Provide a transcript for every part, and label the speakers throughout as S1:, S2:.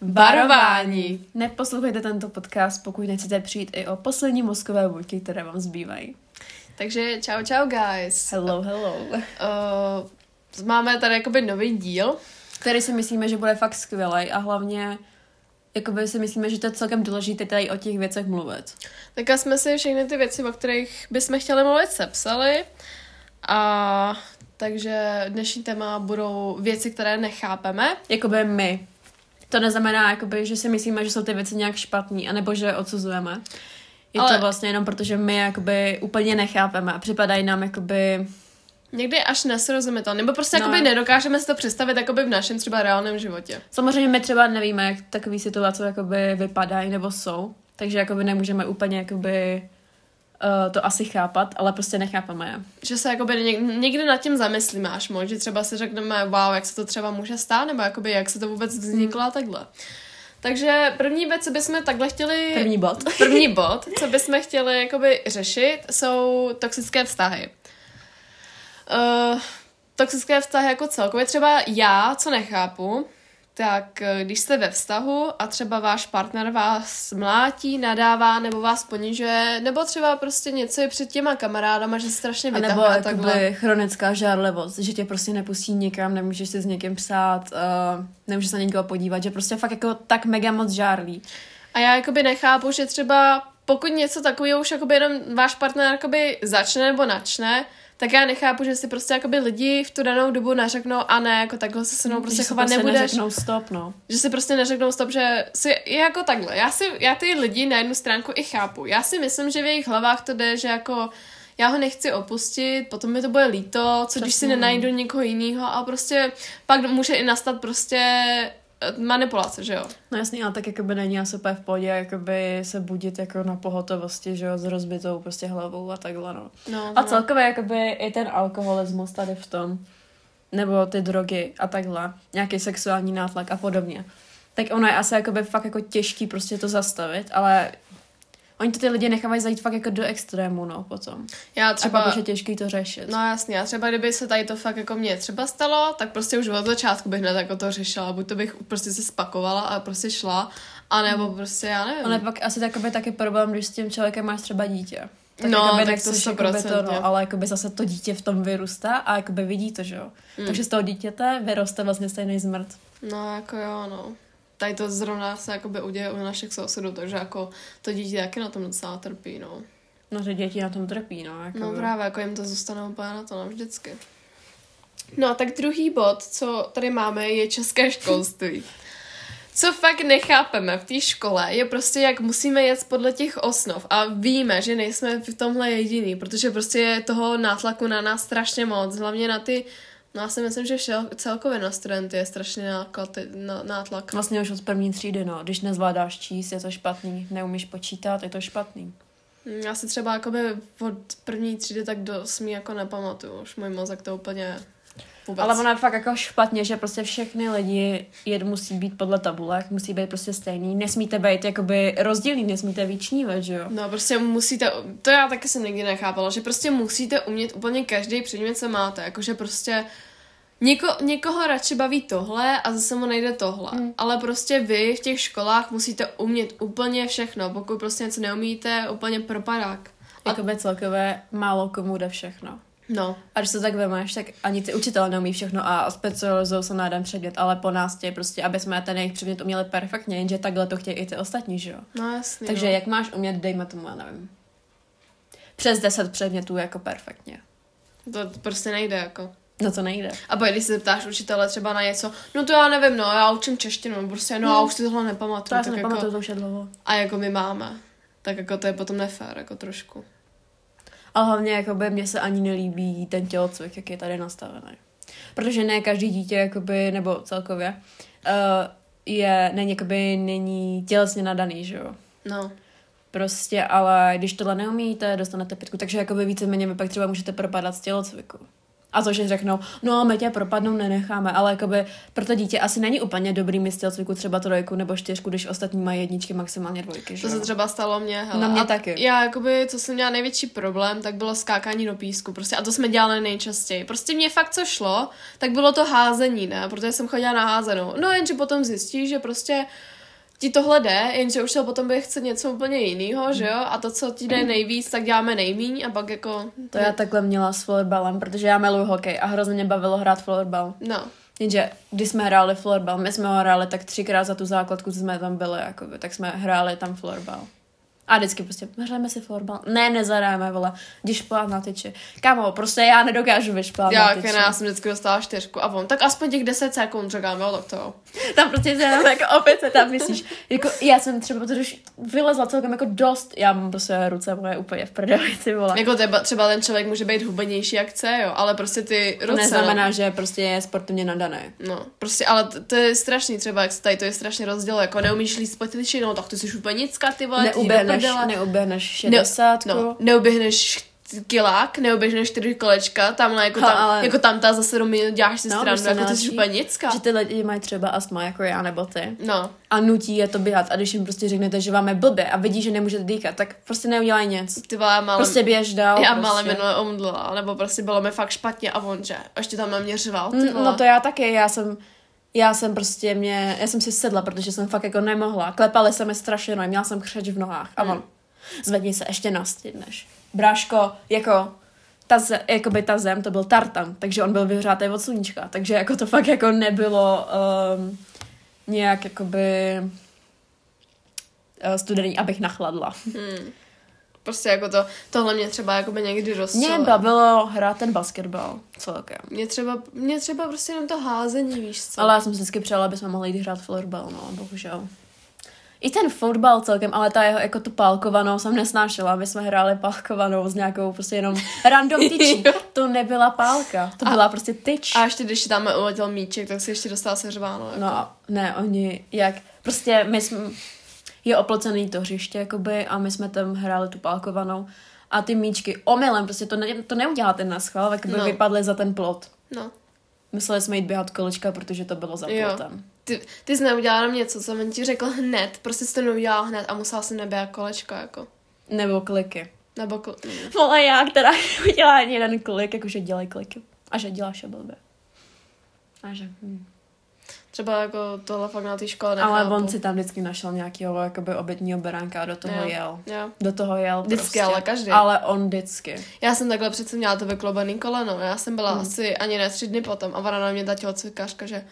S1: Varování!
S2: Neposlouchejte tento podcast, pokud nechcete přijít i o poslední mozkové buňky, které vám zbývají.
S1: Takže čau, čau, guys.
S2: Hello, hello.
S1: Uh, máme tady jakoby nový díl.
S2: Který si myslíme, že bude fakt skvělý a hlavně jakoby si myslíme, že to je celkem důležité tady o těch věcech mluvit.
S1: Tak jsme si všechny ty věci, o kterých bychom chtěli mluvit, sepsali. A takže dnešní téma budou věci, které nechápeme.
S2: Jakoby my. To neznamená, jakoby, že si myslíme, že jsou ty věci nějak špatný, anebo že je odsuzujeme. Je Ale... to vlastně jenom proto, že my jakoby úplně nechápeme a připadají nám jakoby
S1: Někdy až nesrozumitelné, nebo prostě no. jakoby nedokážeme si to představit jakoby v našem třeba reálném životě.
S2: Samozřejmě my třeba nevíme, jak takové situace jakoby vypadají nebo jsou, takže jakoby nemůžeme úplně jakoby uh, to asi chápat, ale prostě nechápeme je.
S1: Že se jakoby něk- někdy nad tím zamyslíme až moc, že třeba si řekneme, wow, jak se to třeba může stát, nebo jakoby jak se to vůbec vzniklo a takhle. Takže první věc, co bychom takhle chtěli...
S2: První bod.
S1: první bod, co bychom chtěli jakoby řešit, jsou toxické vztahy. Uh, toxické vztahy jako celkově. Třeba já, co nechápu, tak eh, když jste ve vztahu a třeba váš partner vás mlátí, nadává nebo vás ponižuje, nebo třeba prostě něco je před těma kamarádama, že se strašně vytahuje.
S2: A nebo takhle. chronická žárlivost, že tě prostě nepustí nikam, nemůžeš si s někým psát, uh, nemůžeš se na někoho podívat, že prostě fakt jako tak mega moc žárlí.
S1: A já jakoby nechápu, že třeba pokud něco takového už jakoby jenom váš partner jakoby začne nebo načne, tak já nechápu, že si prostě jakoby lidi v tu danou dobu neřeknou a ne, jako takhle se se mnou prostě chovat prostě nebudeš.
S2: neřeknou stop, no.
S1: Že si prostě neřeknou stop, že si je jako takhle. Já si, já ty lidi na jednu stránku i chápu. Já si myslím, že v jejich hlavách to jde, že jako já ho nechci opustit, potom mi to bude líto, co Přesně. když si nenajdu někoho jiného a prostě pak může i nastat prostě manipulace, že jo?
S2: No jasný, ale tak jakoby není asi úplně v pohodě, jakoby se budit jako na pohotovosti, že jo, s rozbitou prostě hlavou a takhle, no.
S1: no
S2: a no. celkově jakoby i ten alkoholismus tady v tom, nebo ty drogy a takhle, nějaký sexuální nátlak a podobně. Tak ono je asi jakoby fakt jako těžký prostě to zastavit, ale Oni to ty lidi nechávají zajít fakt jako do extrému, no, potom.
S1: Já třeba...
S2: A pak už je těžký to řešit.
S1: No jasně, a třeba kdyby se tady to fakt jako mě třeba stalo, tak prostě už od začátku bych hned jako to řešila. Buď to bych prostě se spakovala a prostě šla, a nebo hmm. prostě, já nevím.
S2: Ale pak asi takový taky problém, když s tím člověkem máš třeba dítě.
S1: Tak no, jakoby, tak to 100%. To, no,
S2: ale jakoby zase to dítě v tom vyrůstá a jakoby vidí to, že jo. Hmm. Takže z toho dítěte vyroste vlastně stejný zmrt.
S1: No, jako jo, no tady to zrovna se jakoby uděje u našich sousedů, takže jako to dítě taky na tom docela trpí, no.
S2: No, že děti na tom trpí, no.
S1: Jako no právě, jako jim to zůstane úplně na to navždycky. No, tak druhý bod, co tady máme, je české školství. Co fakt nechápeme v té škole, je prostě, jak musíme jet podle těch osnov. A víme, že nejsme v tomhle jediný, protože prostě je toho nátlaku na nás strašně moc, hlavně na ty No já si myslím, že všel, celkově na studenty je strašně náklad, na, nátlak.
S2: Vlastně už od první třídy, no. Když nezvládáš číst, je to špatný. Neumíš počítat, je to špatný.
S1: Hmm, já si třeba jakoby od první třídy tak do osmí jako nepamatuju. Už můj mozek to úplně
S2: Vůbec. Ale ono je fakt jako špatně, že prostě všechny lidi jed musí být podle tabulek, musí být prostě stejný, nesmíte být jakoby rozdílný, nesmíte vyčnívat, že jo?
S1: No prostě musíte, to já taky jsem nikdy nechápala, že prostě musíte umět úplně každý předmět, co máte, jakože prostě Něko, někoho radši baví tohle a zase mu nejde tohle. Hmm. Ale prostě vy v těch školách musíte umět úplně všechno. Pokud prostě něco neumíte, úplně propadák.
S2: A... Jakoby celkově málo komu jde všechno.
S1: No.
S2: A když to tak vemáš, tak ani ty učitelé neumí všechno a specializují se na jeden předmět, ale po nás tě prostě, aby jsme ten jejich předmět uměli perfektně, jenže takhle to chtějí i ty ostatní, že jo?
S1: No jasně.
S2: Takže
S1: no.
S2: jak máš umět, dejme tomu, já nevím, přes deset předmětů jako perfektně.
S1: To prostě nejde jako.
S2: No to nejde.
S1: A pak když se zeptáš učitele třeba na něco, no to já nevím, no já učím češtinu, prostě no, no. a už si tohle nepamatuju.
S2: To já si nepamatuju, jako, to už je dlouho.
S1: A jako my máme. Tak jako to je potom nefér, jako trošku.
S2: A hlavně jakoby mně se ani nelíbí ten tělocvik, jak je tady nastavený. Protože ne každý dítě, jakoby, nebo celkově, uh, je, není, jakoby, není tělesně nadaný, že jo?
S1: No.
S2: Prostě, ale když tohle neumíte, dostanete pětku, takže jakoby víceméně vy pak třeba můžete propadat z tělocviku. A to, že řeknou, no my tě propadnou nenecháme, ale jakoby pro to dítě asi není úplně dobrý mít z tělocviku třeba trojku nebo čtyřku, když ostatní mají jedničky, maximálně dvojky. Že?
S1: To se třeba stalo mně. Hele.
S2: Na mě
S1: a
S2: taky.
S1: Já, jakoby, co jsem měla největší problém, tak bylo skákání do písku. Prostě, a to jsme dělali nejčastěji. Prostě mě fakt co šlo, tak bylo to házení, ne? Protože jsem chodila na házenou. No jenže potom zjistíš, že prostě ti tohle jde, jenže už se potom bude chce něco úplně jiného, že jo? A to, co ti jde nejvíc, tak děláme nejmíň a pak jako...
S2: To já takhle měla s florbalem, protože já miluji hokej a hrozně mě bavilo hrát florbal.
S1: No,
S2: Jenže když jsme hráli florbal, my jsme ho hráli tak třikrát za tu základku, co jsme tam byli, jakoby, tak jsme hráli tam florbal. A vždycky prostě, hrajeme si florbal. Ne, nezadáme, vole, jdi šplát na tyči. Kámo, prostě já nedokážu vyšplát
S1: já,
S2: na tyči.
S1: já jsem vždycky dostala čtyřku a on, tak aspoň těch 10 sekund říkám, jo, tak to.
S2: Tam prostě se jenom jako opět se tam myslíš. Jako, já jsem třeba, protože už vylezla celkem jako dost, já mám prostě ruce moje úplně v prdeli, ty vole.
S1: Jako třeba, třeba ten člověk může být hubenější jak chce, jo, ale prostě ty
S2: To
S1: ruce...
S2: neznamená, že prostě je sportovně nadaný.
S1: No, prostě, ale to, to je strašný třeba, jak se tady to je strašně rozdíl, jako neumíš líst no, tak ty jsi úplně nicka, ty vole, ty prdele.
S2: neuběhneš 60.
S1: No, neuběhneš kilák, neuběhneš čtyři kolečka, tamhle jako,
S2: Ha,
S1: tam,
S2: ale-
S1: jako tam ta za sedm minut děláš si
S2: No,
S1: stranu, jako ty jsi
S2: nejlepší?
S1: úplně nicka.
S2: Že ty lidi mají třeba astma, jako já nebo ty.
S1: No,
S2: A nutí je to běhat. A když jim prostě řeknete, že vám je blbě a vidí, že nemůžete dýchat, tak prostě neudělají nic.
S1: ty vole, malé,
S2: Prostě běž dál.
S1: já
S2: prostě.
S1: malé minule omdlela, nebo prostě bylo mi fakt špatně a on, že ještě tam na mě řval, ty
S2: Mm. No to já taky, já jsem, já jsem prostě mě, já jsem si sedla, protože jsem fakt jako nemohla. Klepali se mi strašně nohy, měla jsem křeč v nohách. A on, zvedni se, ještě nastydneš. Bráško, jako, ta, ze, jakoby ta zem, to byl tartan, takže on byl vyhřátý od sluníčka, takže jako to fakt jako nebylo um, nějak jakoby uh, studený, abych nachladla.
S1: Hmm. Prostě jako to, tohle mě třeba jako by někdy
S2: Mě
S1: rozčilo.
S2: bavilo hrát ten basketbal celkem.
S1: Mě třeba, mě třeba prostě jenom to házení, víš co.
S2: Ale já jsem si vždycky přála, aby jsme mohli jít hrát florbal, no, bohužel. I ten fotbal celkem, ale ta jeho, jako tu pálkovanou jsem nesnášela. My jsme hráli pálkovanou s nějakou prostě jenom random tyčí. to nebyla pálka, to
S1: A-
S2: byla prostě tyč.
S1: A ještě když tam uletěl míček, tak si ještě dostala seřváno. Jako.
S2: No, ne, oni, jak, prostě my jsme, je oplocený to hřiště, jakoby, a my jsme tam hráli tu pálkovanou. A ty míčky omylem, prostě to, ne, to neuděláte na schvál, jakoby
S1: No.
S2: no. vypadly za ten plot.
S1: no.
S2: Mysleli jsme jít běhat kolečka, protože to bylo za
S1: Jo.
S2: plotem.
S1: Ty, ty jsi neudělala jenom něco, co jsem ti řekl hned, prostě jsi to neudělala hned a musela jsem neběhat kolečko, jako.
S2: Nebo kliky.
S1: Nebo kl...
S2: Vole já, která udělá ani jeden klik, jakože dělej kliky. A že děláš je blbě. A že, hm.
S1: Třeba jako tohle fakt na té škole
S2: Ale
S1: nechápu.
S2: on si tam vždycky našel nějakého jakoby obětního beránka a do toho
S1: Jo.
S2: jel.
S1: Jo.
S2: Do toho jel
S1: Vždycky,
S2: prostě.
S1: ale každý.
S2: Ale on vždycky.
S1: Já jsem takhle přece měla to vyklobený koleno. Já jsem byla
S2: Hmm.
S1: asi ani ne tři dny potom a ona na mě ta tělocvikářka, že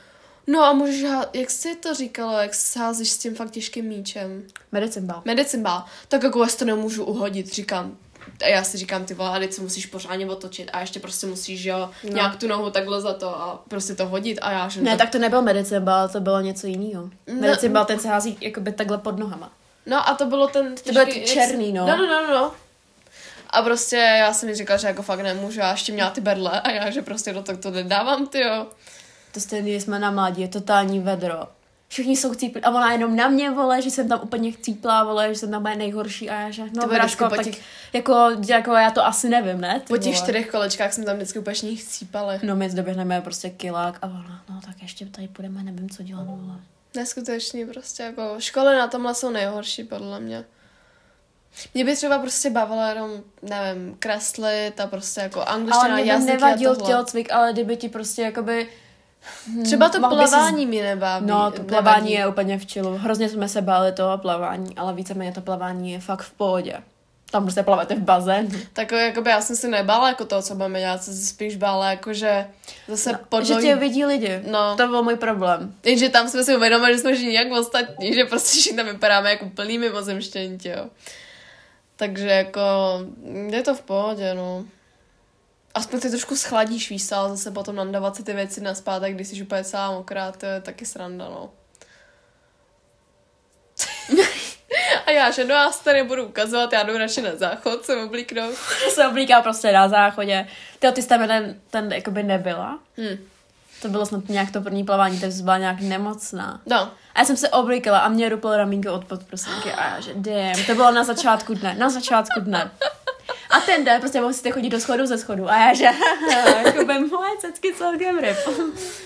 S1: no a můžeš, há- jak jsi to říkalo, jak sázíš s tím fakt těžkým míčem?
S2: Medicimbal.
S1: Medicimbal. Tak jako já to nemůžu uhodit, říkám. A já si říkám, ty vole, a teď se musíš pořádně otočit a ještě prostě musíš, jo, no.
S2: No.
S1: nějak tu nohu takhle za to a prostě to hodit a já, že
S2: Ne, tak to nebyl medicimbal, to bylo něco jiného.
S1: No.
S2: Medicimbal ten se hází jakoby takhle pod nohama.
S1: No a to bylo ten...
S2: To byl
S1: těžký-
S2: černý, no.
S1: No, no, no, no. A prostě já jsem mi říkala, že jako fakt nemůžu, já ještě měla ty berle a já, že prostě do tak to nedávám, ty jo.
S2: To stejně jsme na mládí, je totální vedro. Všichni jsou chcíplí a ona jenom na mě vole, že jsem tam úplně chcíplá, vole, že jsem tam bude nejhorší a já že, no
S1: po
S2: tak
S1: těch-
S2: jako, jako, já to asi nevím, ne? ty
S1: Po těch
S2: vole.
S1: čtyřech kolečkách jsem tam vždycky úplně šních chcípali.
S2: No my doběhneme prostě kilák a ona, no tak ještě tady půjdeme, nevím, co dělat, vole.
S1: Neskutečný prostě, jako školy na tomhle jsou nejhorší, podle mě. Mě by třeba prostě bavilo jenom, nevím, kreslit a prostě jako angličtina,
S2: Ale mě by nevadil tělocvik, ale kdyby ti prostě jakoby...
S1: Třeba to
S2: mohl by si-
S1: plavání mi nebaví.
S2: No, to
S1: nevadí.
S2: plavání je úplně v čilu. Hrozně jsme se báli toho plavání, ale víceméně to plavání je fakt v pohodě. Tam prostě plavete v bazénu.
S1: Tak jakoby já jsem si nebála jako to, co budeme dělat, jsem se spíš bála jako, že zase no,
S2: Že
S1: podloží...
S2: tě vidí lidi.
S1: No.
S2: To byl můj problém.
S1: Jenže tam jsme si uvědomili, že jsme všichni jak ostatní, že prostě všichni tam vypadáme jako plný mimozemštěnti, jo. Takže jako, je to v pohodě, no. Aspoň ty trošku schladíš, víš, ale zase potom nandávat si ty věci na zpátek, když jsi úplně celá mokrá, to je taky sranda, no. A já, že no já si tady budu ukazovat, já jdu radši na záchod se oblíknout.
S2: To se oblíká prostě na záchodě. Ty, ty jsi tam jeden, ten jakoby nebyla.
S1: Hm.
S2: To bylo snad nějak to první plavání, takže byla nějak nemocná.
S1: No,
S2: A já jsem se oblíkala a mě ruplo ramínko od podprosinky a já, že damn, to bylo na začátku dne, na začátku dne. A ten jde, prostě musíte chodit do schodu ze schodu. A já že, jako by moje cecky celkem ryb.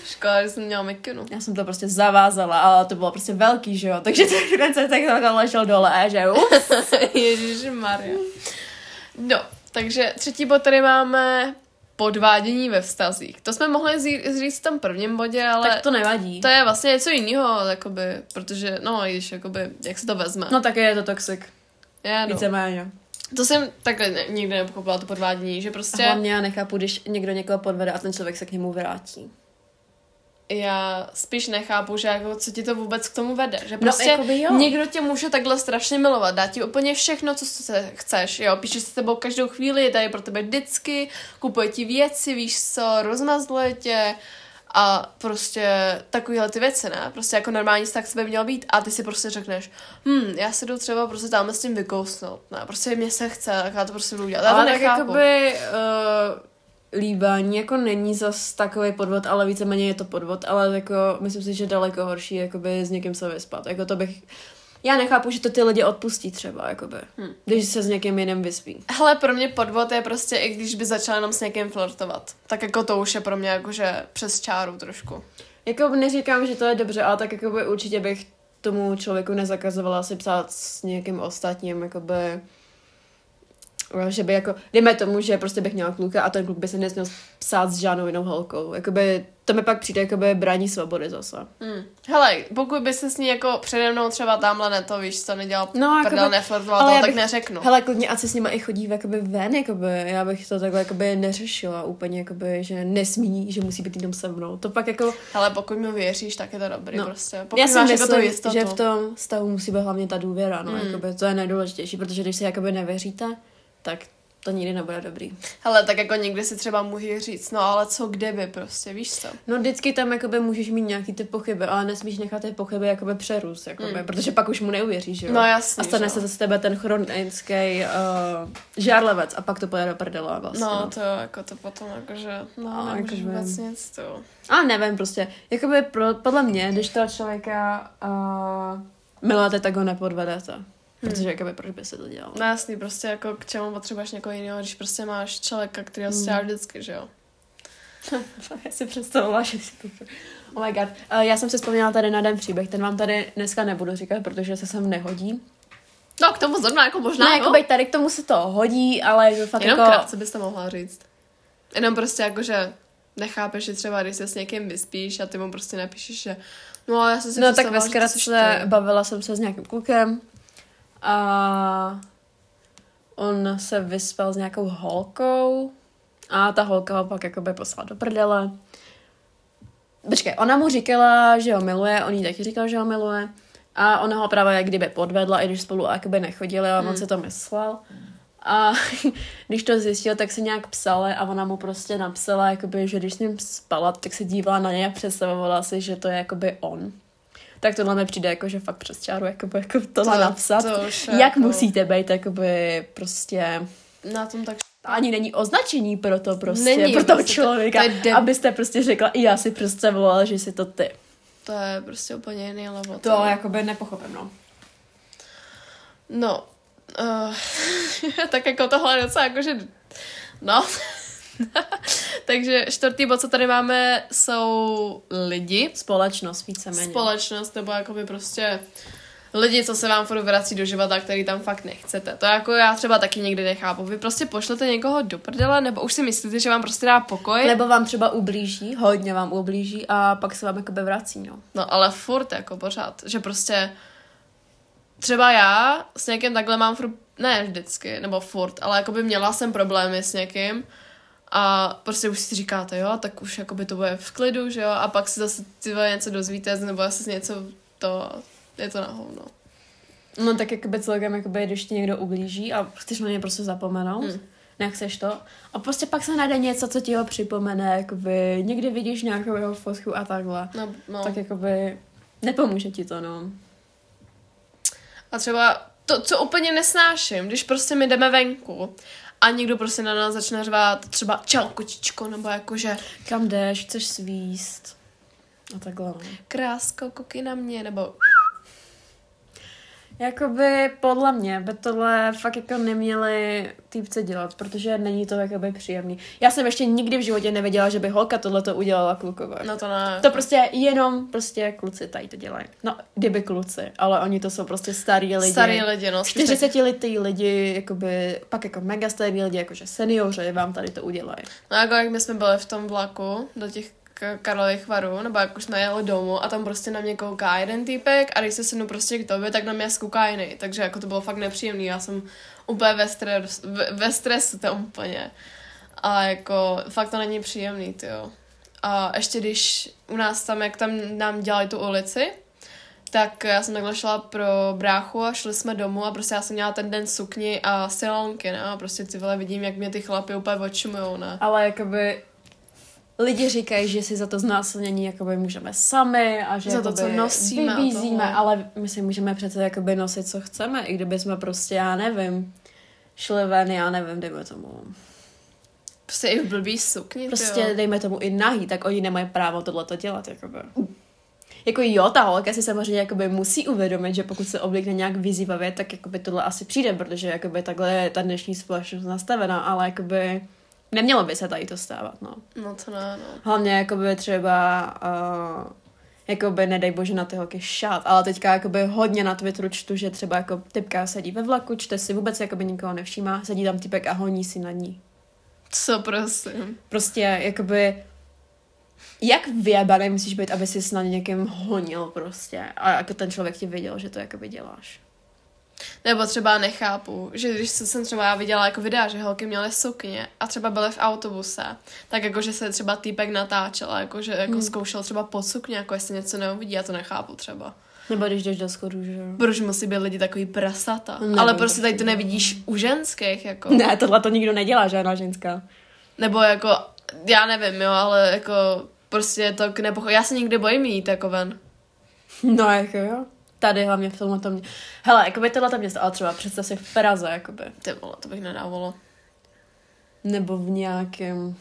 S1: Škoda, že jsem měla mikinu.
S2: Já jsem to prostě zavázala, ale to bylo prostě velký, že jo. Takže ten se tak takhle ležel dole a já že.
S1: Ježíš Maria. No, takže třetí bod tady máme podvádění ve vztazích. To jsme mohli zí- říct v tom prvním bodě, ale
S2: Tak to nevadí.
S1: to je vlastně něco jiného, jakoby, protože, no, když, jakoby, jak se to vezme.
S2: No také je to toxic.
S1: Já, no.
S2: Víceméně.
S1: To jsem takhle ne, nikdy nepochopila, to podvádění, že prostě
S2: Hlavně já nechápu, když někdo někoho podvede a ten člověk se k němu vrátí.
S1: já spíš nechápu, že jako, co ti to vůbec k tomu vede. Že
S2: No,
S1: prostě
S2: jakoby jo.
S1: někdo tě může takhle strašně milovat, dá ti úplně všechno, co se chceš, jo, píše s tebou každou chvíli, je tady pro tebe vždycky, kupuje ti věci, víš co, rozmazluje tě a prostě takovéhle ty věci, ne? Prostě jako normální vztah sebe měl být a ty si prostě řekneš, hm, já se jdu třeba prostě tam s tím vykousnout, ne? Prostě mě se chce, tak já to prostě budu dělat. Já to
S2: ale tak
S1: nechápu.
S2: jakoby uh, líbání jako není zas takový podvod, ale víceméně je to podvod, ale jako myslím si, že daleko horší jakoby s někým se vyspat. Jako to bych... Já nechápu, že to ty lidi odpustí třeba, jakoby. Hmm. Když se s někým jiným vyspí.
S1: Hele, pro mě podvod je prostě, i když by začal jenom s někým flirtovat. Tak jako to už je pro mě jakože přes čáru trošku.
S2: Jako neříkám, že to je dobře, ale tak jakoby určitě bych tomu člověku nezakazovala si psát s někým ostatním, jakoby že by jako, dejme tomu, že prostě bych měla kluka a ten kluk by se nesměl psát s žádnou jinou holkou. Jakoby, to mi pak přijde jakoby brání svobody zase.
S1: Hmm. Hele, pokud by se s ní jako přede mnou třeba tamhle ne to, víš, co nedělal
S2: No, jakoby-
S1: neflirtoval,
S2: ale
S1: to,
S2: já
S1: tak
S2: bych-
S1: neřeknu.
S2: Hele, klidně ať se s nima i chodí jakoby ven, jakoby, já bych to takhle jakoby neřešila úplně, jakoby, že nesmí, že musí být jenom se mnou. To pak jako,
S1: Hele, pokud mi věříš, tak je to dobrý
S2: No.
S1: prostě. Pokud
S2: já si
S1: máš jako
S2: myslím,
S1: jistotu.
S2: že v tom stavu musí být hlavně ta důvěra, no,
S1: Mm.
S2: jakoby, to je nejdůležitější, protože když si jakoby nevěříte, tak to nikdy nebude dobrý.
S1: Hele, tak jako někdy si třeba může říct, no ale co kdyby prostě, víš co?
S2: No vždycky tam jakoby můžeš mít nějaký ty pochyby, ale nesmíš nechat ty pochyby jakoby přerůst, jakoby,
S1: Mm.
S2: protože pak už mu neuvěříš, že jo?
S1: No jasně,
S2: A stane se z tebe ten chronický uh, žárlevec a pak to pojede do prdele vlastně.
S1: No, to jako to potom jakože, no,
S2: No, jakoby-
S1: vůbec nic, to.
S2: A nevím prostě, jakoby pro, podle mě, když toho člověka uh, milujete, tak ho nepodvedete. Protože jakoby proč by se to dělalo?
S1: No jasný, prostě jako k čemu potřebuješ někoho jiného, když prostě máš člověka, který ho mm. vždycky, že jo?
S2: Já si představovala, že si to... Oh my god. Uh, já jsem si vzpomněla tady na jeden příběh, ten vám tady dneska nebudu říkat, protože se sem nehodí.
S1: No, k tomu zrovna jako možná,
S2: Ne,
S1: no.
S2: jakoby tady k tomu se to hodí, ale že fakt
S1: Jenom
S2: jako...
S1: krátce byste mohla říct. Jenom prostě jako, že nechápeš, že třeba když se s někým vyspíš a ty mu prostě napíšeš, že no já jsem si
S2: No tak ve zkratce bavila jsem se s nějakým klukem a on se vyspal s nějakou holkou a ta holka ho pak jakoby poslala do prdele. Počkej, ona mu říkala, že ho miluje, on jí taky říkal, že ho miluje a ona ho právě jak kdyby podvedla, i když spolu jakoby nechodili a on
S1: Hmm.
S2: se to myslel. A když to zjistil, tak se nějak psali a ona mu prostě napsala, jakoby, že když s ním spala, tak se dívala na něj a představovala si, že to je jakoby on. Tak tohle mi přijde jako, že fakt přes čáru jakoby, jako tohle
S1: To-
S2: napsat.
S1: to
S2: Jak
S1: jako-
S2: musíte být jakoby prostě...
S1: Na tom tak
S2: Ani není označení pro to prostě,
S1: Není,
S2: pro toho
S1: prostě to-
S2: člověka,
S1: to je de-
S2: abyste prostě řekla, i já si představovala, že jsi to ty.
S1: to je prostě úplně jiný level.
S2: To jakoby nepochopím, no.
S1: No, uh, tak jako tohle je docela jakože, no. Takže čtvrtý bod, co tady máme, jsou lidi,
S2: Společnost víceméně.
S1: společnost, nebo jakoby prostě lidi, co se vám furt vrací do života, který tam fakt nechcete. To jako já třeba taky někdy nechápu. Vy prostě pošlete někoho do prdele, nebo už si myslíte, že vám prostě dá pokoj.
S2: Nebo vám třeba ublíží, hodně vám ublíží a pak se vám jakoby vrací, no.
S1: No ale furt jako pořád, že prostě třeba já s někým takhle mám furt, ne vždycky, nebo furt, ale jakoby měla jsem problémy s někým a prostě už si říkáte, jo, tak už jakoby to bude v klidu, že jo, a pak si zase ty něco dozvíte, nebo zase něco, to je to na hovno.
S2: No tak jakoby celkem, jakoby, když ti někdo ublíží a chceš na něj prostě zapomenout,
S1: Hmm.
S2: nechceš to. A prostě pak se najde něco, co ti ho připomene, jakoby někdy vidíš nějakou jeho fotku a takhle.
S1: No. No.
S2: Tak jakoby nepomůže ti to, no.
S1: A třeba to, co úplně nesnáším, když prostě my jdeme venku a někdo prostě na nás začne řvát třeba čau kočičko, nebo jakože
S2: Kam jdeš, chceš svíst a takhle, no.
S1: krásko, koukej na mě, nebo
S2: Jakoby podle mě by tohle fakt jako neměli týpce dělat, protože není to jakoby příjemný. Já jsem ještě nikdy v životě nevěděla, že by holka tohle to udělala klukové.
S1: No to ne.
S2: To prostě jenom prostě kluci tady to dělají. No, kdyby kluci, ale oni to jsou prostě starý lidi.
S1: Starý lidi, no. spíš tak-
S2: 40 letý lidi, jakoby, pak jako mega starý lidi, jakože seniori vám tady to udělají.
S1: No jako jak my jsme byli v tom vlaku do těch K- Karlových varů, nebo jak už jsme jeli domů a tam prostě na mě kouká jeden týpek a když se sednu prostě k tobě, tak na mě zkouká jiný. Takže jako to bylo fakt nepříjemný. Já jsem úplně ve, stres, ve, ve stresu tam úplně. A jako fakt to není příjemný, jo. A ještě když u nás tam, jak tam nám dělali tu ulici, tak já jsem takhle šla pro bráchu a šli jsme domů a prostě já jsem měla ten den sukni a silonky, ne? A prostě ty vole vidím, jak mě ty chlapy úplně očumujou, ne?
S2: Ale jakoby lidi říkají, že si za to znásilnění jakoby můžeme sami a že
S1: Za to, co nosíme
S2: vybízíme, ale my si můžeme přece jakoby nosit, co chceme, i kdyby jsme prostě, já nevím, šli ven, já nevím, dejme tomu.
S1: Prostě i v blbý sukni,
S2: Prostě
S1: tyjo.
S2: dejme tomu i nahý, tak oni nemají právo tohleto dělat, jakoby. Jako jo, ta holka si samozřejmě jakoby musí uvědomit, že pokud se oblíkne nějak vyzývavě, tak jakoby tohle asi přijde, protože jakoby takhle je ta dnešní společnost nastavená, ale jakoby nemělo by se tady to stávat, no.
S1: No to ne, no.
S2: Hlavně jakoby třeba uh, jakoby nedej bože na ty holky šát, ale teďka jakoby hodně na Twitteru čtu, že třeba jako typka sedí ve vlaku, čte si vůbec jakoby nikoho nevšímá, sedí tam typek a honí si na ní.
S1: Co prosím.
S2: Prostě jakoby jak vyjebaný musíš být, aby si na někým honil prostě a jako ten člověk ti viděl, že to jakoby děláš.
S1: Nebo třeba nechápu, že když jsem třeba já viděla jako videa, že holky měly sukně a třeba byly v autobuse, tak jako, že se třeba týpek natáčel, a jako, že jako
S2: Hmm.
S1: zkoušel třeba pod sukně, jako jestli něco neuvidí, já to nechápu třeba.
S2: Nebo když jdeš do schodu, že jo.
S1: Proč musí být lidi takový prasata?
S2: Nevím,
S1: Ale prostě tady to
S2: ne.
S1: nevidíš u ženských, jako.
S2: Ne, tohle to nikdo nedělá, žádná ženská.
S1: Nebo jako, já nevím, jo, ale jako prostě to k nepocho... Já se nikdy bojím jít jako ven.
S2: No jako jo. Tady hlavně v tomhle tom... Hele, jakoby tohle město, ale třeba představ si v Praze, jakoby.
S1: Ty vole, to bych nedávalo.
S2: Nebo v nějakém...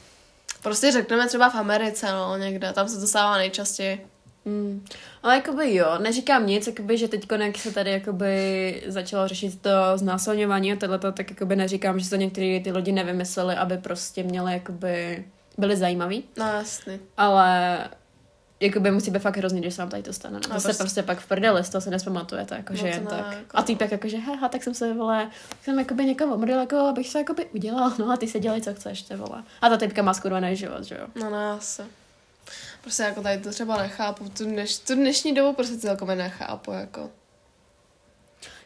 S1: Prostě řekneme třeba v Americe, no, někde, tam se to stává nejčastěji.
S2: Mm. Ale jakoby jo, neříkám nic, jakoby, že teď jak se tady jakoby začalo řešit to znásilňování a tohleto, tak jakoby neříkám, že to některé ty lidi nevymysleli, aby prostě měli jakoby, byli zajímaví,
S1: No jasný.
S2: ale jakoby musí být fakt hrozný, když se vám tady to stane.
S1: A
S2: No, to se
S1: prostě-
S2: prostě pak v prdeli, z toho se nespamatujete, jakože
S1: No
S2: jen
S1: ne,
S2: tak.
S1: jako-
S2: A ty tak jakože, heha, tak jsem se, vole, jsem jakoby někoho omrdil, jako, abych se jakoby udělal, no a ty se dělej, co chceš, ty vole. A ta typka má skurvený život, že jo.
S1: No ne, asi. Prostě jako tady to třeba nechápu. Tu, dneš, tu dnešní dobu prostě celkově nechápu, jako.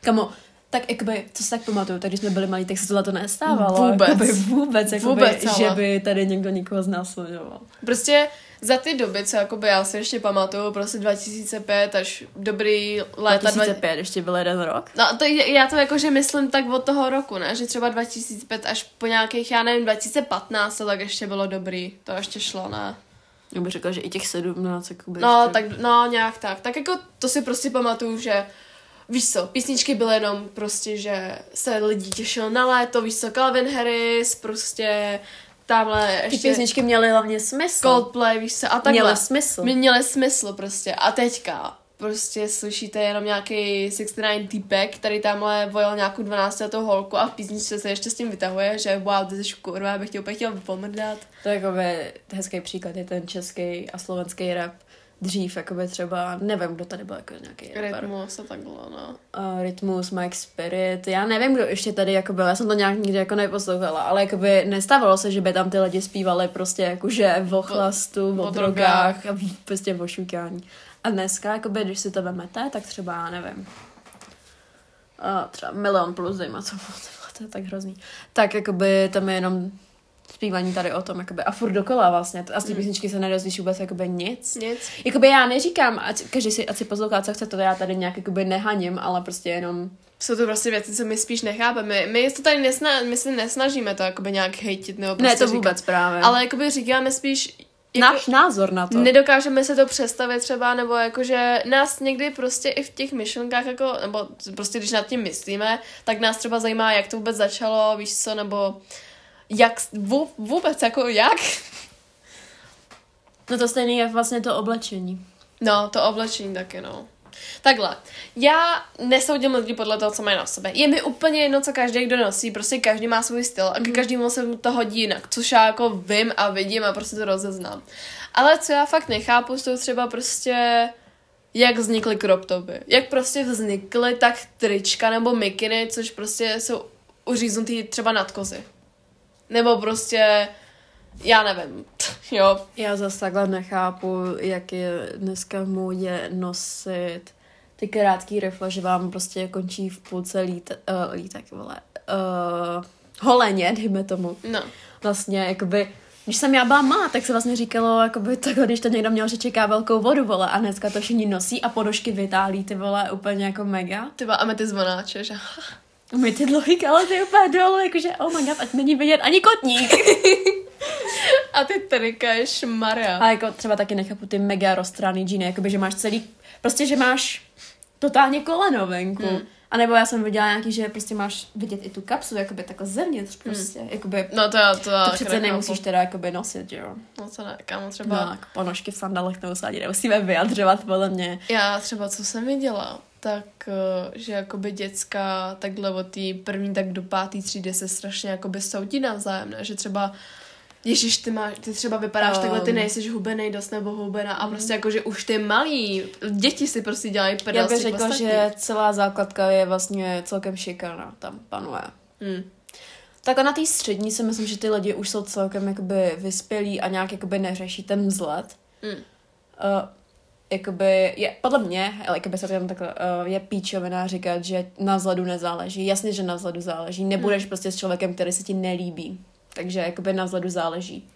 S2: Kamo, tak jakoby, co si tak pamatuju, tak když jsme byli malí, tak se tohle to nestávalo.
S1: Vůbec.
S2: Jakoby, vůbec, jakoby,
S1: Vůbec, ale.
S2: že by tady někdo někoho znásilňoval.
S1: Prostě za ty doby, co jakoby já si ještě pamatuju, prostě 2005 až dobrý léta...
S2: 2005, ještě byl jeden rok.
S1: No, to já to jakože myslím tak od toho roku, ne? Že třeba 2005 až po nějakých, já nevím, 2015 to tak ještě bylo dobrý. To ještě šlo, ne?
S2: Já bych řekla, že i těch 17, jakoby
S1: No,
S2: ještě.
S1: tak, no, nějak tak. Tak jako to si prostě pamatuju, že Víš co, písničky byly jenom prostě, že se lidi těšil na léto, víš co, Calvin Harris, prostě tamhle
S2: Ty
S1: ještě
S2: písničky měly hlavně smysl.
S1: Coldplay, víš co, a takhle.
S2: Měly smysl.
S1: Mě měly smysl prostě. A teďka prostě slyšíte jenom nějaký 69 týpek, který tamhle vojel nějakou 12 letou holku a v písničce se ještě s tím vytahuje, že wow, ty jsi kurva, já bych tě úplně chtěl pomrdat.
S2: To je jakoby hezký příklad, je ten český a slovenský rap. Dřív, jakoby třeba, nevím, kdo tady byl jako nějaký rapper.
S1: Rytmus a takhle, no.
S2: uh, Rytmus, Mike Spirit, já nevím, kdo ještě tady jako byl, já jsem to nějak nikdy jako neposlouchala, ale jakoby nestávalo se, že by tam ty lidi zpívali prostě jakože o chlastu, o,
S1: o
S2: drogách a v- prostě o šukání. A dneska, jakoby, když si to vemete, tak třeba, já nevím, uh, třeba milion plus, dejme co to je tak hrozný. Tak jakoby tam je jenom zpívání tady o tom, jakoby, a furt dokola vlastně. A z té
S1: Mm.
S2: písničky se nedozvíš vůbec jakoby nic.
S1: Nic.
S2: Jakoby já neříkám, ať, každý si, ať si poslouchá, co chce, to já tady nějak jakoby nehaním, ale prostě jenom...
S1: Jsou to prostě věci, co my spíš nechápeme. My to tady nesna, my se nesnažíme to jakoby nějak hejtit nebo prostě
S2: ne, to
S1: říkat.
S2: vůbec právě.
S1: Ale jakoby říkáme spíš... Jako,
S2: Náš názor na to.
S1: Nedokážeme se to představit třeba, nebo jakože nás někdy prostě i v těch myšlenkách, jako, nebo prostě když nad tím myslíme, tak nás třeba zajímá, jak to vůbec začalo, víš co, nebo jak, vů- vůbec, jako jak?
S2: No to stejné je vlastně to oblečení.
S1: No, to oblečení taky, no. Takhle, já nesoudím lidi podle toho, co mají na sobě. Je mi úplně jedno, co každý kdo nosí, prostě každý má svůj styl a mm-hmm. každému se mu to hodí jinak, což já jako vím a vidím a prostě to rozeznám. Ale co já fakt nechápu, jsou třeba prostě jak vznikly crop topy. Jak prostě vznikly tak trička nebo mikiny, což prostě jsou uříznutý třeba nad kozy. Nebo prostě, já nevím, jo.
S2: Já zase takhle nechápu, jak je dneska v módě nosit ty krátký rifle, že vám prostě končí v půlce lít, uh, lítek, vole, uh, holeně, dejme tomu.
S1: No.
S2: Vlastně, jakoby, když jsem já byla malá, tak se vlastně říkalo, jakoby, tak, když to někdo měl, že čeká velkou vodu, vole, a dneska to všichni nosí a podošky vytálí, ty vole, úplně jako mega.
S1: Ty a my ty zvonáče, že
S2: My ty dlouhý kalhoty úplně dolů, jakože oh my god, ať není vidět ani kotník.
S1: a ty trika je šmarja.
S2: A jako třeba taky nechápu ty mega rozstraný džíny, jakoby, že máš celý, prostě, že máš totálně koleno venku. Hmm. A nebo já jsem viděla nějaký, že prostě máš vidět i tu kapsu, jakoby takhle zevnitř prostě, hmm. jakoby.
S1: No to to
S2: To přece nemusíš teda jakoby nosit, že jo.
S1: No to ne, kámo třeba.
S2: No, jako ponožky v sandalech nebo ani nemusíme vyjadřovat, podle mě.
S1: Já třeba, co jsem viděla, tak, eh, že jakoby děcka takhle od té první tak do pátý třídy se strašně jakoby soudí navzájem, ne? že třeba Ježíš, ty, máš, ty třeba vypadáš um. takhle, ty nejsi hubenej dost nebo hubená a prostě jako, že už ty malí děti si prostě dělají
S2: prdel Já bych řekla, že celá základka je vlastně celkem šikarná, tam panuje.
S1: Hmm.
S2: Tak a na té střední si myslím, že ty lidi už jsou celkem jakoby vyspělí a nějak jakoby neřeší ten vzhled.
S1: Hmm.
S2: Uh, jakoby, je, podle mě, ale jakoby se tam takhle, uh, je píčovina říkat, že na vzhledu nezáleží. Jasně, že na vzhledu záleží. Nebudeš hmm. prostě s člověkem, který se ti nelíbí. Takže jakoby na vzhledu záleží.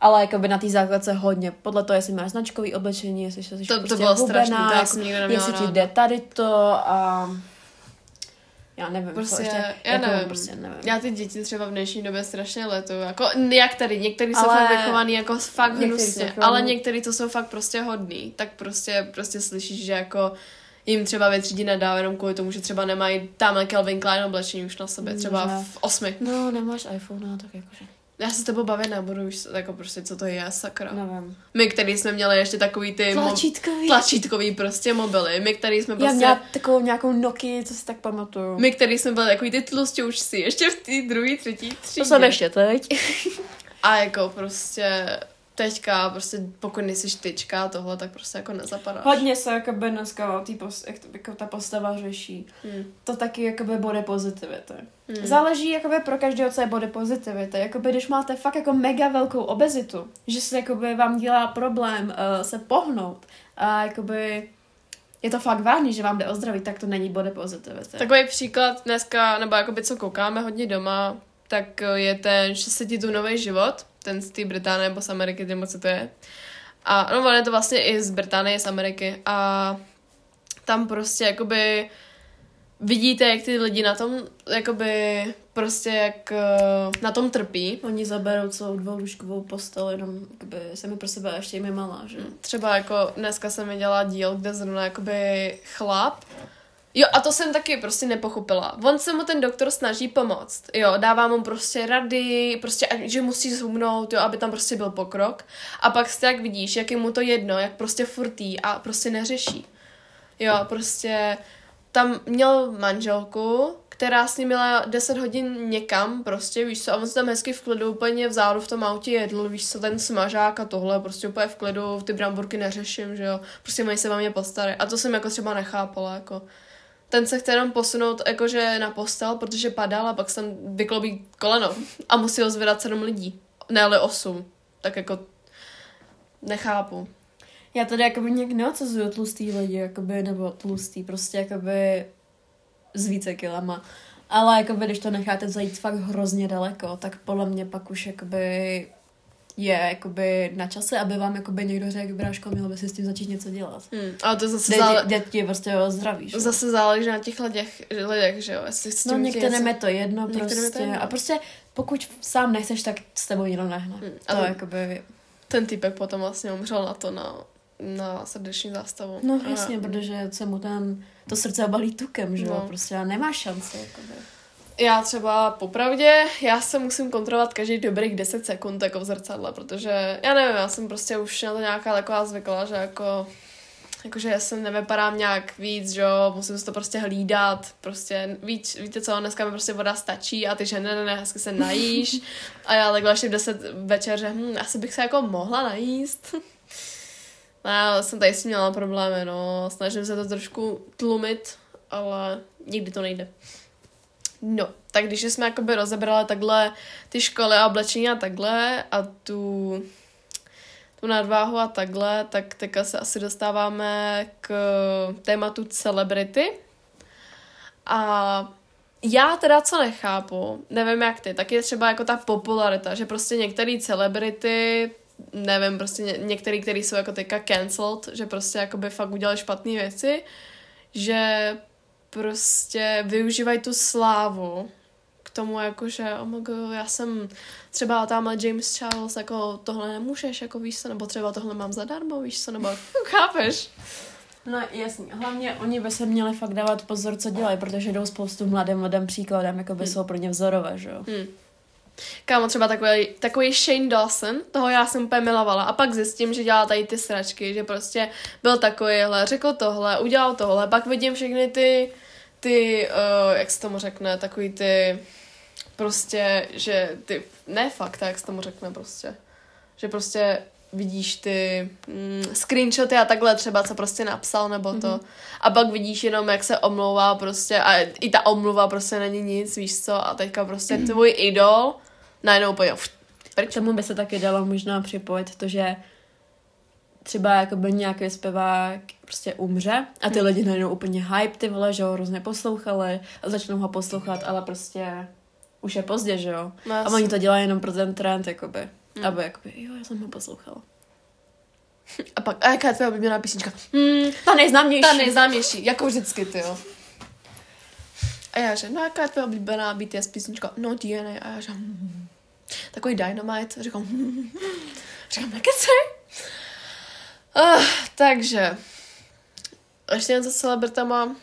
S2: Ale jakoby na té základce hodně. Podle toho, jestli máš značkový oblečení, jestli jsi
S1: to,
S2: prostě
S1: to bylo strašný, to
S2: jako, jestli ti jde tady to a já nevím.
S1: Prostě,
S2: ještě,
S1: já
S2: jako,
S1: nevím.
S2: Prostě nevím.
S1: Já ty děti třeba v dnešní době strašně letu. Jako, jak tady, některý ale... jsou fakt vychovaný jako fakt hnusně, ale některý to jsou fakt prostě hodný. Tak prostě, prostě slyšíš, že jako jim třeba ve třídě nadává jenom kvůli tomu, že třeba nemají tam Calvin Klein oblečení už na sobě, třeba v osmi.
S2: No, nemáš iPhone, no, tak jakože.
S1: Já se tebou bavit nebudu už, jako prostě, co to je, sakra.
S2: Nevím.
S1: My, který jsme měli ještě takový ty...
S2: Tlačítkový.
S1: Mo- tlačítkový prostě mobily. My, který jsme prostě... Já
S2: měla takovou nějakou Nokia, co si tak pamatuju.
S1: My, který jsme byli takový ty tlustěučci, ještě v té druhé, třetí třídě.
S2: To jsem ještě teď.
S1: A jako prostě teďka, prostě pokud nejsi štyčka a tohle, tak prostě jako nezapadáš.
S2: Hodně se jakoby dneska tý post, jak to, jako ta postava řeší.
S1: Hmm.
S2: To taky jakoby body pozitivity.
S1: Hmm.
S2: Záleží jakoby pro každého, co je body pozitivity. Jakoby když máte fakt jako mega velkou obezitu, že se jakoby vám dělá problém uh, se pohnout a jakoby je to fakt vážný, že vám jde o zdraví, tak to není body positivity.
S1: Takový příklad dneska, nebo jakoby co koukáme hodně doma, tak je ten 600 tu nový život, ten z té Británie nebo z Ameriky, nebo co to je. A no, on je to vlastně i z Británie, z Ameriky. A tam prostě jakoby vidíte, jak ty lidi na tom, jakoby prostě jak uh, na tom trpí.
S2: Oni zaberou celou dvoulůžkovou postel, jenom jakoby mi pro sebe ještě jim je malá, že?
S1: Třeba jako dneska jsem viděla díl, kde zrovna jakoby chlap Jo, a to jsem taky prostě nepochopila. On se mu ten doktor snaží pomoct, jo, dává mu prostě rady, prostě, že musí zhubnout, jo, aby tam prostě byl pokrok. A pak se jak vidíš, jak je mu to jedno, jak prostě furtí a prostě neřeší. Jo, prostě tam měl manželku, která s ním měla 10 hodin někam, prostě, víš co, a on se tam hezky v klidu úplně vzadu v tom autě jedl, víš co, ten smažák a tohle, prostě úplně v klidu, ty bramburky neřeším, že jo, prostě mají se vám mě postarat. A to jsem jako třeba nechápala, jako ten se chce jenom posunout jakože na postel, protože padal a pak se tam vyklobí koleno a musí ho zvedat sedm lidí, ne ale osm. Tak jako nechápu.
S2: Já tady jakoby nějak neodsazuju tlustý lidi, jakoby, nebo tlustý, prostě jakoby s více kilama. Ale jakoby, když to necháte zajít fakt hrozně daleko, tak podle mě pak už jakoby je jakoby na čase, aby vám jakoby někdo řekl, bráško, měl by si s tím začít něco dělat.
S1: Hmm, ale to zase
S2: záleží... Jde ti prostě zdraví, že?
S1: Zase záleží na těch lidech, lidech že jo? Jestli s
S2: tím no některým je to jedno prostě. To jedno. A prostě pokud sám nechceš, tak s tebou nikdo nehne. Hmm, to ale jakoby...
S1: Ten typek potom vlastně umřel na to, na, na srdeční zástavu.
S2: No jasně, a... protože se mu ten, to srdce obalí tukem, že jo? No. Prostě a nemá šanci, jakoby.
S1: Já třeba popravdě, já se musím kontrolovat každý dobrých 10 sekund jako v zrcadle, protože já nevím, já jsem prostě už na to nějaká taková zvykla, že jako jakože já jsem nevypadám nějak víc, že jo, musím si to prostě hlídat, prostě víc, víte co, dneska mi prostě voda stačí a ty že ne, ne, ne, hezky se najíš a já takhle ještě v 10 večer, že hm, asi bych se jako mohla najíst. No, já jsem tady s tím měla problémy, no, snažím se to trošku tlumit, ale nikdy to nejde. No, tak když jsme jakoby rozebrali takhle ty školy a oblečení a takhle a tu, tu nadváhu a takhle, tak teďka se asi dostáváme k tématu celebrity. A já teda co nechápu, nevím jak ty, tak je třeba jako ta popularita, že prostě některé celebrity, nevím, prostě ně, některý, který jsou jako teďka cancelled, že prostě jakoby fakt udělali špatné věci, že prostě využívají tu slávu k tomu, jako že oh my God, já jsem třeba tamhle James Charles, jako tohle nemůžeš, jako víš co, nebo třeba tohle mám zadarmo, víš co, nebo chápeš?
S2: No jasně, hlavně oni by se měli fakt dávat pozor, co dělají, protože jdou spoustu mladým lidem příkladem, jako by hmm. jsou pro ně vzorové, že jo. Hmm.
S1: Kámo, třeba takový, takový Shane Dawson, toho já jsem úplně milovala. A pak zjistím, že dělá tady ty sračky, že prostě byl takovýhle, řekl tohle, udělal tohle, pak vidím všechny ty, ty, uh, jak se tomu řekne, takový ty, prostě, že ty, ne fakt, jak se tomu řekne prostě, že prostě vidíš ty mm, screenshoty a takhle třeba, co prostě napsal nebo to. Mm-hmm. A pak vidíš jenom, jak se omlouvá prostě a i ta omluva prostě není nic, víš co, a teďka prostě mm-hmm. tvůj idol najednou úplně
S2: K tomu by se taky dalo možná připojit to, že třeba jako by nějaký zpěvák prostě umře a ty hmm. lidi najednou úplně hype, ty vole, že ho hrozně poslouchali a začnou ho poslouchat, ale prostě už je pozdě, že jo. No, a oni to dělají jenom pro ten trend, jakoby. Hmm. Aby jakoby, jo, já jsem ho poslouchala.
S1: A pak, a jaká je tvoje oblíbená písnička? Hmm,
S2: ta nejznámější.
S1: Ta nejznámější, jako vždycky, ty jo. A já že, no jaká je tvoje oblíbená BTS písnička? No DNA. A já že, hmm, takový Dynamite. A říkám, hmm, říkám, nekecej. Uh, takže, ještě něco s celebritama?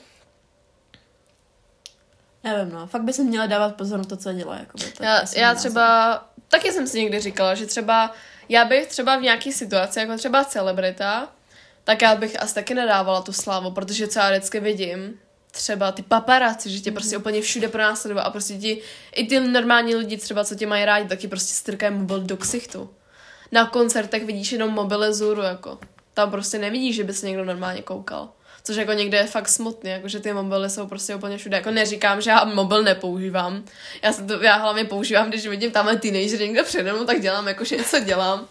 S2: Nevím, no. Fakt by se měla dávat pozor na to, co dělá. Jakoby,
S1: tak já, já třeba, taky jsem si někdy říkala, že třeba, já bych třeba v nějaký situaci, jako třeba celebrita, tak já bych asi taky nedávala tu slávu, protože co já vždycky vidím, třeba ty paparazzi, že tě prostě mm-hmm. úplně všude pronásledují a prostě ti, i ty normální lidi třeba, co tě mají rádi, taky prostě strkají mobil do ksichtu. Na koncertech vidíš jenom mobile zůru, jako. Tam prostě nevidíš, že by se někdo normálně koukal. Což jako někde je fakt smutný, jako že ty mobily jsou prostě úplně všude. Jako neříkám, že já mobil nepoužívám. Já, se to, já hlavně používám, když vidím tamhle teenager někde přede mnou, tak dělám jako, že něco dělám.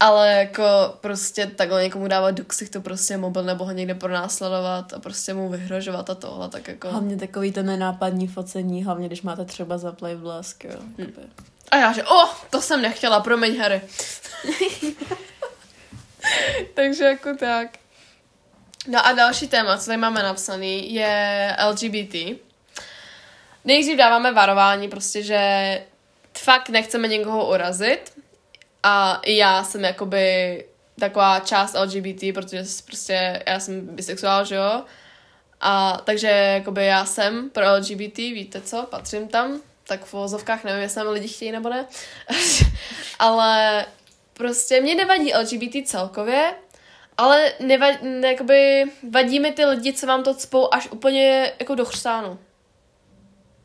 S1: Ale jako prostě takhle někomu dávat do to prostě mobil nebo ho někde pronásledovat a prostě mu vyhrožovat a tohle, tak jako...
S2: Hlavně takový ten nenápadní focení, hlavně když máte třeba za play blesk, jo. Hmm.
S1: A já že, o, oh, to jsem nechtěla, promiň Harry. Takže jako tak. No a další téma, co tady máme napsaný, je LGBT. Nejdřív dáváme varování, prostě, že fakt nechceme někoho urazit. A i já jsem jakoby taková část LGBT, protože prostě já jsem bisexuál, že jo? A takže jakoby já jsem pro LGBT, víte co, patřím tam, tak v vozovkách nevím, jestli tam lidi chtějí nebo ne. Ale prostě mě nevadí LGBT celkově, ale nevadí, ne, jakoby vadí mi ty lidi, co vám to cpou až úplně jako do chřtánu.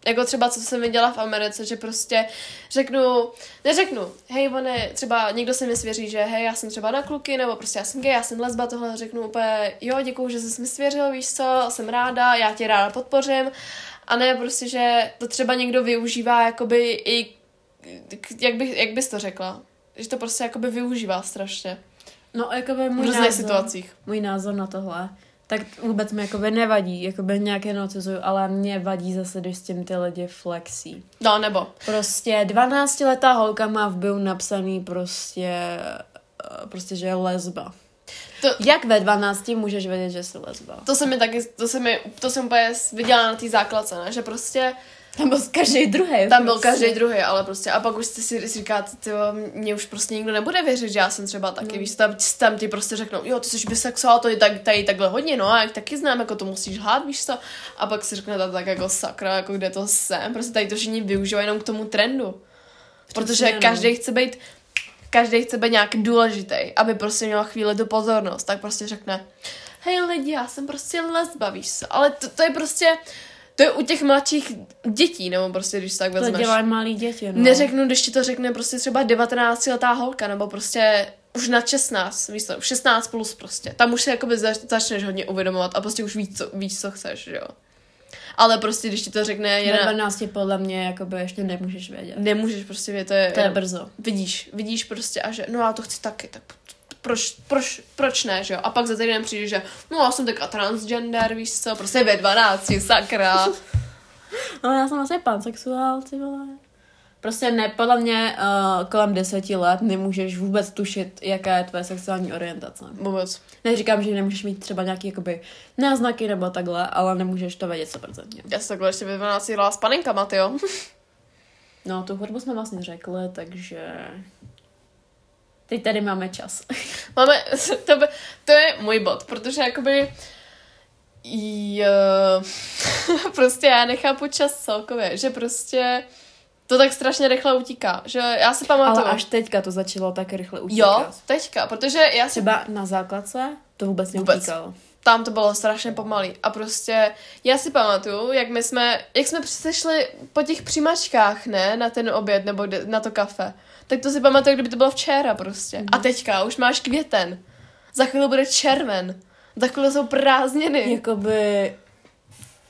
S1: Jako třeba, co jsem viděla v Americe, že prostě řeknu, neřeknu, hej, one, třeba někdo se mi svěří, že hej, já jsem třeba na kluky, nebo prostě já jsem gay, já jsem lesba, tohle řeknu úplně, jo, děkuju, že jsi mi svěřil, víš co, jsem ráda, já tě ráda podpořím. A ne prostě, že to třeba někdo využívá, jakoby i, jak, bych, jak bys to řekla? Že to prostě jakoby využívá strašně.
S2: No, jakoby můj
S1: názor, situacích.
S2: můj názor na tohle, tak vůbec mi jakoby nevadí, jakoby nějaké nocizuju, ale mě vadí zase, když s tím ty lidi flexí.
S1: No, nebo?
S2: Prostě 12-letá holka má v bio napsaný prostě, eh, prostě, že je lesba. To, Jak ve 12 můžeš vědět, že jsi lesba?
S1: To se mi taky, to se mi, to jsem úplně viděla na té základce, ne? že prostě
S2: tam byl každý druhý.
S1: Tam prostě. byl každý druhý, ale prostě. A pak už jste si, si říkáte, ty mě už prostě nikdo nebude věřit, že já jsem třeba taky, no. víš, tam, tam ti prostě řeknou, jo, ty jsi bisexuál, to je tak, tady takhle hodně, no, a jak taky znám, jako to musíš hlát, víš co. A pak si řeknete tak jako sakra, jako kde to jsem, prostě tady to všichni využívají jenom k tomu trendu. Protože Přesně, každý no. chce být každý chce být nějak důležitý, aby prostě měl chvíli tu pozornost, tak prostě řekne, hej lidi, já jsem prostě lesba, víš co, ale to, to je prostě, to je u těch mladších dětí, nebo prostě, když se tak
S2: To
S1: vezmeš.
S2: dělají malí děti, no.
S1: Neřeknu, když ti to řekne prostě třeba 19-letá holka, nebo prostě už na 16, víš co, 16 plus prostě. Tam už se jakoby zač- začneš hodně uvědomovat a prostě už víš, co, víš, co chceš, že jo. Ale prostě, když ti to řekne
S2: Na
S1: jedna,
S2: 12 podle mě jakoby ještě nemůžeš vědět.
S1: nemůžeš prostě vědět, to je,
S2: To je brzo.
S1: vidíš, vidíš prostě a že, no já to chci taky, tak proč, proč, proč ne, že jo? A pak za týden přijde, že no já jsem taká transgender, víš co, prostě ve 12, sakra.
S2: No já jsem asi pansexuál, ty vole. Prostě ne, podle mě uh, kolem deseti let nemůžeš vůbec tušit, jaká je tvoje sexuální orientace.
S1: Vůbec.
S2: Neříkám, že nemůžeš mít třeba nějaký jakoby náznaky nebo takhle, ale nemůžeš to vědět 100%.
S1: Já jsem takhle ještě ve 12 jela s paninkama, tyjo.
S2: No, tu hudbu jsme vlastně řekli, takže... Teď tady máme čas.
S1: Máme, to, by, to je můj bod, protože jakoby jo, prostě já nechápu čas celkově, že prostě to tak strašně rychle utíká, že já si pamatuju.
S2: ale až teďka to začalo tak rychle
S1: Jo,
S2: utíkat.
S1: teďka, protože já si
S2: Třeba na základce to vůbec
S1: Vůbec.
S2: neutíkalo.
S1: tam to bylo strašně pomalý. A prostě já si pamatuju, jak my jsme, jak jsme přešli po těch přimačkách, ne, na ten oběd nebo na to kafe. Tak to si pamatuju, kdyby to bylo včera prostě. A teďka už máš květen. Za chvíli bude červen. Za chvíli jsou prázdniny.
S2: Jakoby...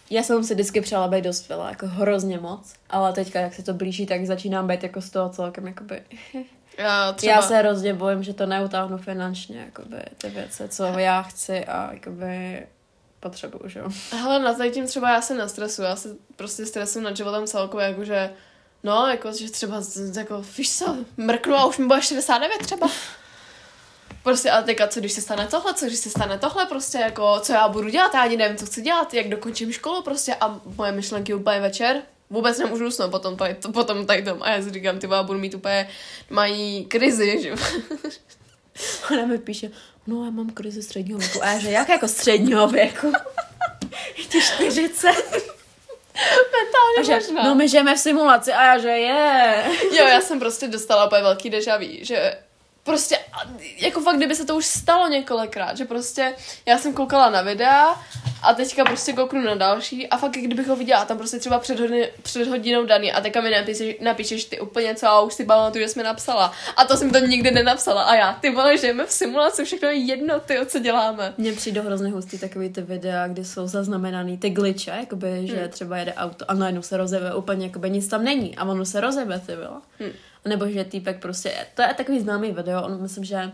S2: Já jsem si vždycky přála být dospělá, jako hrozně moc, ale teďka, jak se to blíží, tak začínám být jako z toho celkem, jakoby...
S1: Já, třeba,
S2: Já se hrozně bojím, že to neutáhnu finančně, jakoby ty věci, co já chci a jakoby potřebuju, že jo.
S1: Hele, na tím třeba já se nestresuju. Já se prostě stresuju nad životem celkově, jakože No, jako, že třeba, jako, víš co, mrknu a už mi bude 69 třeba. Prostě, ale teďka, co když se stane tohle, co když se stane tohle, prostě, jako, co já budu dělat, já ani nevím, co chci dělat, jak dokončím školu, prostě, a moje myšlenky úplně večer, vůbec nemůžu usnout potom tady, to, potom tady tom. A já si říkám, ty budu mít úplně, mají krizi, že
S2: Ona mi píše, no já mám krizi středního věku. A já že, jak jako středního věku? Ti 40. A že,
S1: možná.
S2: no my žijeme v simulaci a já že je.
S1: Jo, já jsem prostě dostala úplně velký deja vu, že prostě, jako fakt, kdyby se to už stalo několikrát, že prostě já jsem koukala na videa a teďka prostě kouknu na další a fakt, kdybych ho viděla tam prostě třeba před, hodin, před hodinou daný a teďka mi napíšeš, napíšeš ty úplně co a už si pamatuju, že jsi mi napsala a to jsem to nikdy nenapsala a já, ty vole, žijeme v simulaci, všechno je jedno, ty, co děláme.
S2: Mně přijde hrozně hustý takový ty videa, kdy jsou zaznamenaný ty glitche, jakoby, že třeba jede auto a najednou se rozjebe úplně, jakoby nic tam není a ono se rozjebe, ty bylo.
S1: Hmm.
S2: Nebo že týpek prostě, to je takový známý video, on myslím, že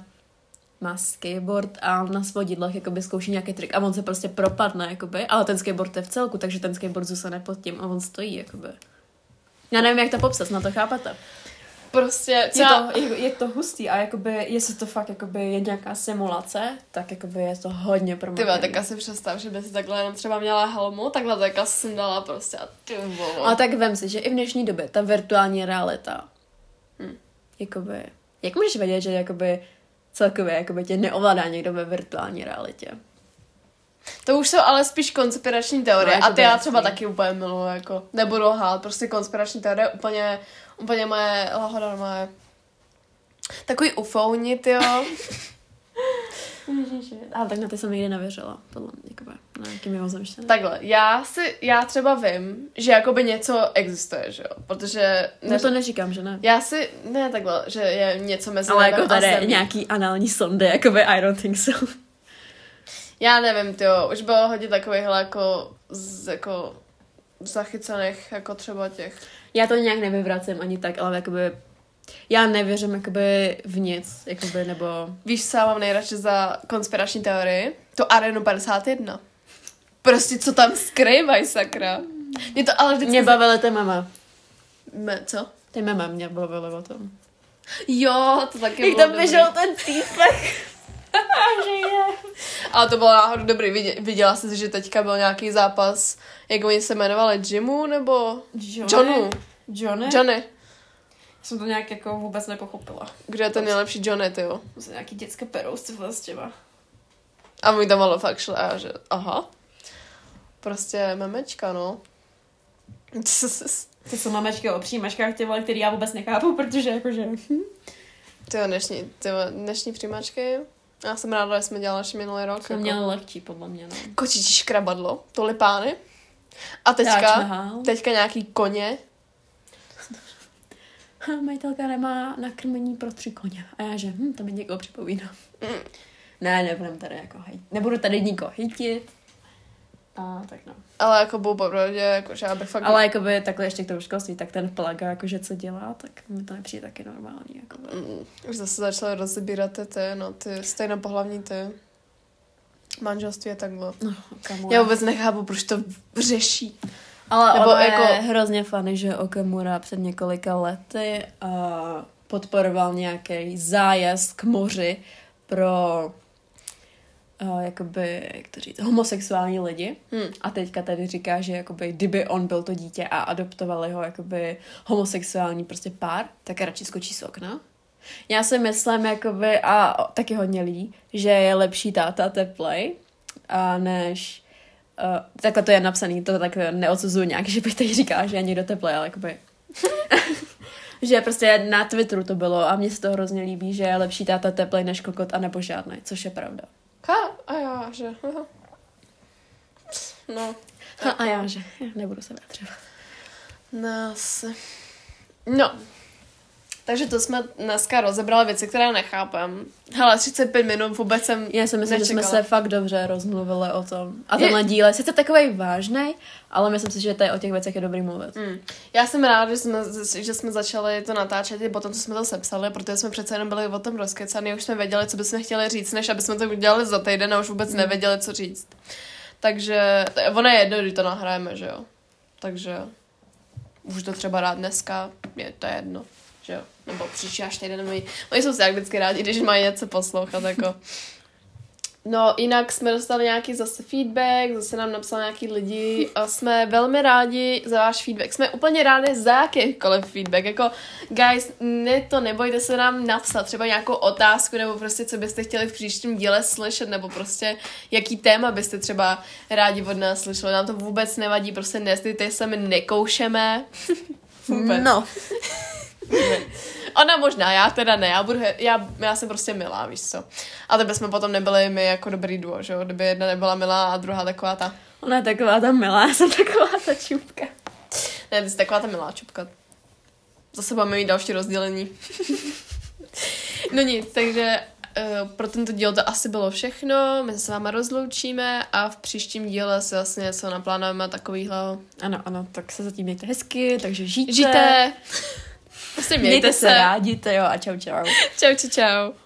S2: má skateboard a na svodidlech jakoby zkouší nějaký trik a on se prostě propadne, jakoby, ale ten skateboard je v celku, takže ten skateboard zůstane pod tím a on stojí, jakoby. Já nevím, jak to popsat, na to chápete.
S1: Prostě,
S2: Je
S1: já,
S2: to, je, je to hustý a jakoby, jestli to fakt jakoby je nějaká simulace, tak jakoby je to hodně
S1: ty
S2: promovený.
S1: vole, tak asi představ, že by si takhle jenom třeba měla helmu, takhle tak asi jsem dala prostě a ty vole.
S2: Ale tak vem si, že i v dnešní době ta virtuální realita. Jakoby, jak můžeš vědět, že jakoby celkově jakoby tě neovládá někdo ve virtuální realitě?
S1: To už jsou ale spíš konspirační teorie.
S2: No,
S1: a ty já
S2: jasný.
S1: třeba taky úplně miluju, jako nebudu lhát, prostě konspirační teorie úplně, úplně moje lahoda, moje takový ufounit, jo.
S2: Ale tak na ty jsem nikdy nevěřila, podle mě, jakoby, na nějaký mimozemštěný.
S1: Takhle, já si, já třeba vím, že jakoby něco existuje, že jo, protože...
S2: No to neříkám, že ne.
S1: Já si, ne takhle, že je něco mezi
S2: Ale jako tady
S1: a zemí.
S2: nějaký anální sondy, jakoby I don't think so.
S1: Já nevím, ty už bylo hodně takovýchhle jako, z, jako zachycených, jako třeba těch
S2: Já to nějak nevyvracím ani tak, ale jakoby já nevěřím jakoby v nic, jakoby, nebo...
S1: Víš, co já mám nejradši za konspirační teorii? To Arenu 51. Prostě co tam skrývají, sakra. Mě to ale vždycky...
S2: Mě bavily ty mama.
S1: Me, co?
S2: Ty mama mě bavily o tom.
S1: Jo, to taky
S2: Jak tam běžel ten týpek.
S1: Ale to bylo náhodou dobrý. Vidě, viděla jsi, že teďka byl nějaký zápas, jak oni se jmenovali, Jimu nebo Johnu?
S2: Johnny?
S1: Johnny.
S2: Jsem to nějak jako vůbec nepochopila.
S1: Kde je ten nejlepší Johnny, ty jo?
S2: To jsou nějaký dětské s těma.
S1: A mi tam ale fakt šlo, a já, že aha. Prostě memečka, no.
S2: To jsou mamečky o přijímačkách, ty vole, který já vůbec nechápu, protože jakože...
S1: Ty jo, dnešní, ty jo, dnešní přijímačky. Já jsem ráda, že jsme dělali ještě minulý rok.
S2: Jsme
S1: jako.
S2: měli lehčí, podle mě, no.
S1: Kočičí škrabadlo, tulipány. A
S2: Táč
S1: teďka, teďka nějaký koně.
S2: Majitelka nemá nakrmení pro tři koně. A já že, hm, to mi někoho připomíná.
S1: Mm.
S2: Ne, nebudem tady jako hejt. Nebudu tady nikoho hejtit. A tak no.
S1: Ale jako byl popravdě, jako, že já bych fakt...
S2: Ale jakoby takhle ještě k tomu školství, tak ten plaga, jakože co dělá, tak mi to nepřijde taky normální. Jako.
S1: Mm, už zase začaly rozebírat ty, ty, no, ty stejnopohlavní ty manželství a takhle.
S2: No, kamu,
S1: Já vůbec nechápu, proč to řeší.
S2: Ale
S1: Nebo
S2: ono
S1: jako-
S2: je hrozně fany, že Okamura před několika lety uh, podporoval nějaký zájezd k moři pro uh, jakoby, jak to říct, homosexuální lidi.
S1: Hm.
S2: A teďka tady říká, že jakoby, kdyby on byl to dítě a adoptovali ho jakoby homosexuální prostě pár, tak radši skočí z okna. Já si myslím, jakoby, a taky hodně lidí, že je lepší táta teplej, a než Uh, takhle to je napsaný, to tak neodsuzuju nějak, že bych tady říkala, že je někdo teplej, ale jakoby... že prostě na Twitteru to bylo a mně se to hrozně líbí, že je lepší táta teplej než kokot a nebo žádný, což je pravda.
S1: Ha, a já, že... aha. No,
S2: Ha, a já, že nebudu se vyjadřovat.
S1: nás. No. Takže to jsme dneska rozebrali věci, které nechápem. Hele, 35 minut vůbec jsem
S2: Já si myslím, že jsme
S1: nečekala.
S2: se fakt dobře rozmluvili o tom. A tenhle díl je sice takový vážný, ale myslím si, že tady o těch věcech je dobrý mluvit.
S1: Mm. Já jsem ráda, že jsme, že jsme začali to natáčet i po tom, co jsme to sepsali, protože jsme přece jenom byli o tom rozkecaný, už jsme věděli, co bychom chtěli říct, než aby jsme to udělali za týden a už vůbec nevěděli, co říct. Takže je- ono je jedno, když to nahrajeme, že jo. Takže už to třeba rád dneska, je to jedno, že jo. Nebo příští až týden, oni, oni jsou si jak vždycky rádi, když mají něco poslouchat, jako. No, jinak jsme dostali nějaký zase feedback, zase nám napsal nějaký lidi a jsme velmi rádi za váš feedback. Jsme úplně rádi za jakýkoliv feedback. Jako, guys, ne to nebojte se nám napsat třeba nějakou otázku, nebo prostě co byste chtěli v příštím díle slyšet, nebo prostě jaký téma byste třeba rádi od nás slyšeli. Nám to vůbec nevadí, prostě nezdejte se, my nekoušeme. vůbec.
S2: No.
S1: Ona možná, já teda ne, já, budu, já, já jsem prostě milá, víš co. A to bychom potom nebyli my jako dobrý duo, že jo, kdyby jedna nebyla milá a druhá taková ta,
S2: Ona je taková ta milá, já jsem taková ta čupka.
S1: ne, ty jsi taková ta milá čupka. Zase budeme mít další rozdělení. no nic, takže uh, pro tento díl to asi bylo všechno, my se s váma rozloučíme a v příštím díle si vlastně něco naplánujeme takovýhle.
S2: Ano, ano, tak se zatím mějte hezky, takže žijte.
S1: Žijte! Prostě mějte,
S2: Mějte
S1: se.
S2: se rádi, jo, a čau čau.
S1: Čau, čau, čau.